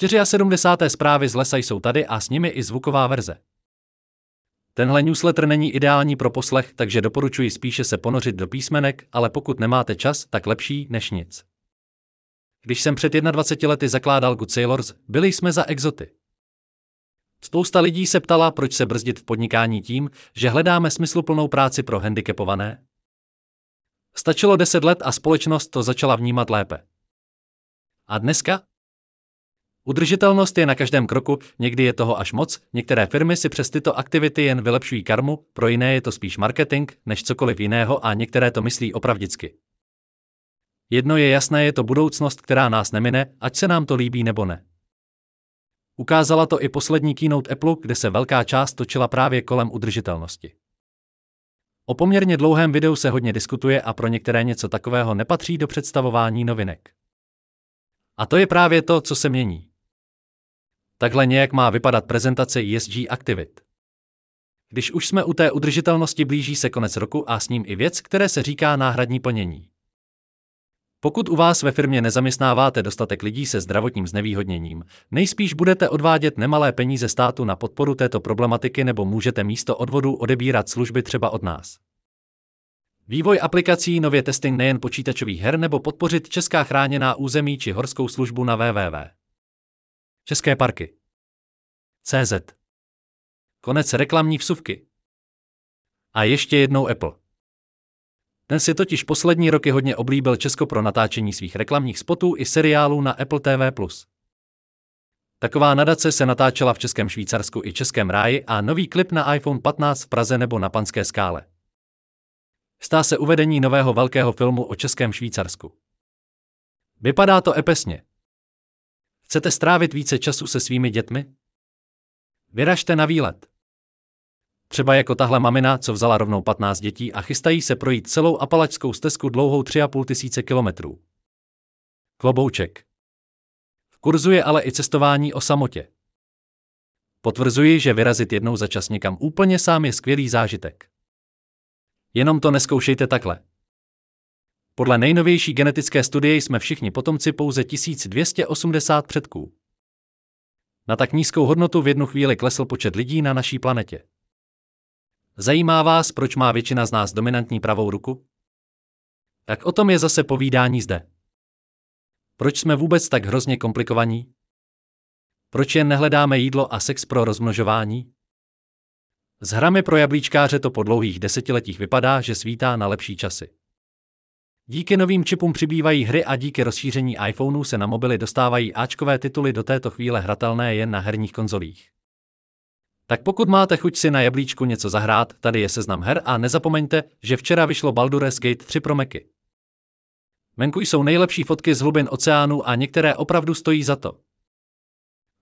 74. zprávy z lesa jsou tady a s nimi i zvuková verze. Tenhle newsletter není ideální pro poslech, takže doporučuji spíše se ponořit do písmenek, ale pokud nemáte čas, tak lepší než nic. Když jsem před 21 lety zakládal Good Sailors, byli jsme za exoty. Spousta lidí se ptala, proč se brzdit v podnikání tím, že hledáme smysluplnou práci pro handicapované. Stačilo 10 let a společnost to začala vnímat lépe. A dneska? Udržitelnost je na každém kroku, někdy je toho až moc, některé firmy si přes tyto aktivity jen vylepšují karmu, pro jiné je to spíš marketing, než cokoliv jiného a některé to myslí opravdicky. Jedno je jasné, je to budoucnost, která nás nemine, ať se nám to líbí nebo ne. Ukázala to i poslední keynote Apple, kde se velká část točila právě kolem udržitelnosti. O poměrně dlouhém videu se hodně diskutuje a pro některé něco takového nepatří do představování novinek. A to je právě to, co se mění. Takhle nějak má vypadat prezentace ESG aktivit. Když už jsme u té udržitelnosti, blíží se konec roku a s ním i věc, které se říká náhradní plnění. Pokud u vás ve firmě nezaměstnáváte dostatek lidí se zdravotním znevýhodněním, nejspíš budete odvádět nemalé peníze státu na podporu této problematiky nebo můžete místo odvodu odebírat služby třeba od nás. Vývoj aplikací, nově testing nejen počítačových her nebo podpořit česká chráněná území či horskou službu na www. České parky. CZ. Konec reklamní vsuvky. A ještě jednou Apple. Ten si totiž poslední roky hodně oblíbil Česko pro natáčení svých reklamních spotů i seriálů na Apple TV+. Taková nadace se natáčela v Českém Švýcarsku i Českém ráji a nový klip na iPhone 15 v Praze nebo na Panské skále. Stá se uvedení nového velkého filmu o Českém Švýcarsku. Vypadá to epesně. Chcete strávit více času se svými dětmi? Vyražte na výlet. Třeba jako tahle mamina, co vzala rovnou 15 dětí a chystají se projít celou apalačskou stezku dlouhou 3,5 tisíce kilometrů. Klobouček. V kurzu je ale i cestování o samotě. Potvrzuji, že vyrazit jednou za čas někam úplně sám je skvělý zážitek. Jenom to neskoušejte takhle. Podle nejnovější genetické studie jsme všichni potomci pouze 1280 předků. Na tak nízkou hodnotu v jednu chvíli klesl počet lidí na naší planetě. Zajímá vás, proč má většina z nás dominantní pravou ruku? Tak o tom je zase povídání zde. Proč jsme vůbec tak hrozně komplikovaní? Proč jen nehledáme jídlo a sex pro rozmnožování? S hrami pro jablíčkáře to po dlouhých desetiletích vypadá, že svítá na lepší časy. Díky novým čipům přibývají hry a díky rozšíření iPhoneu se na mobily dostávají Ačkové tituly do této chvíle hratelné jen na herních konzolích. Tak pokud máte chuť si na jablíčku něco zahrát, tady je seznam her a nezapomeňte, že včera vyšlo Baldur's Gate 3 pro Macy. Venku jsou nejlepší fotky z hlubin oceánu a některé opravdu stojí za to.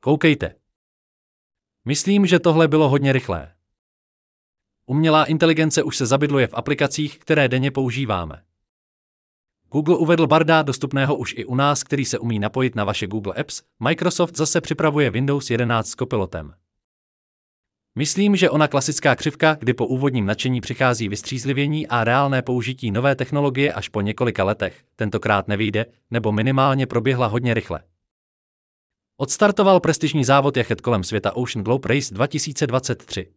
Koukejte. Myslím, že tohle bylo hodně rychlé. Umělá inteligence už se zabydluje v aplikacích, které denně používáme. Google uvedl Barda dostupného už i u nás, který se umí napojit na vaše Google Apps, Microsoft zase připravuje Windows 11 s kopilotem. Myslím, že ona klasická křivka, kdy po úvodním nadšení přichází vystřízlivění a reálné použití nové technologie až po několika letech, tentokrát nevyjde, nebo minimálně proběhla hodně rychle. Odstartoval prestižní závod jachet kolem světa Ocean Globe Race 2023.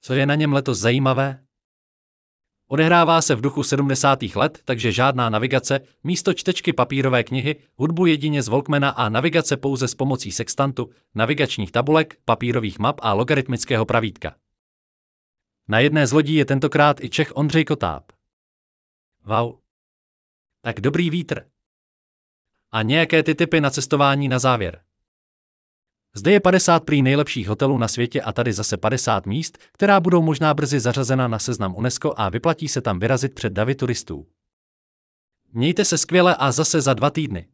Co je na něm letos zajímavé? Odehrává se v duchu 70. let, takže žádná navigace, místo čtečky papírové knihy, hudbu jedině z Volkmana a navigace pouze s pomocí sextantu, navigačních tabulek, papírových map a logaritmického pravítka. Na jedné z lodí je tentokrát i Čech Ondřej Kotáb. Wow. Tak dobrý vítr. A nějaké ty typy na cestování na závěr. Zde je 50 prý nejlepších hotelů na světě a tady zase 50 míst, která budou možná brzy zařazena na seznam UNESCO a vyplatí se tam vyrazit před davy turistů. Mějte se skvěle a zase za dva týdny.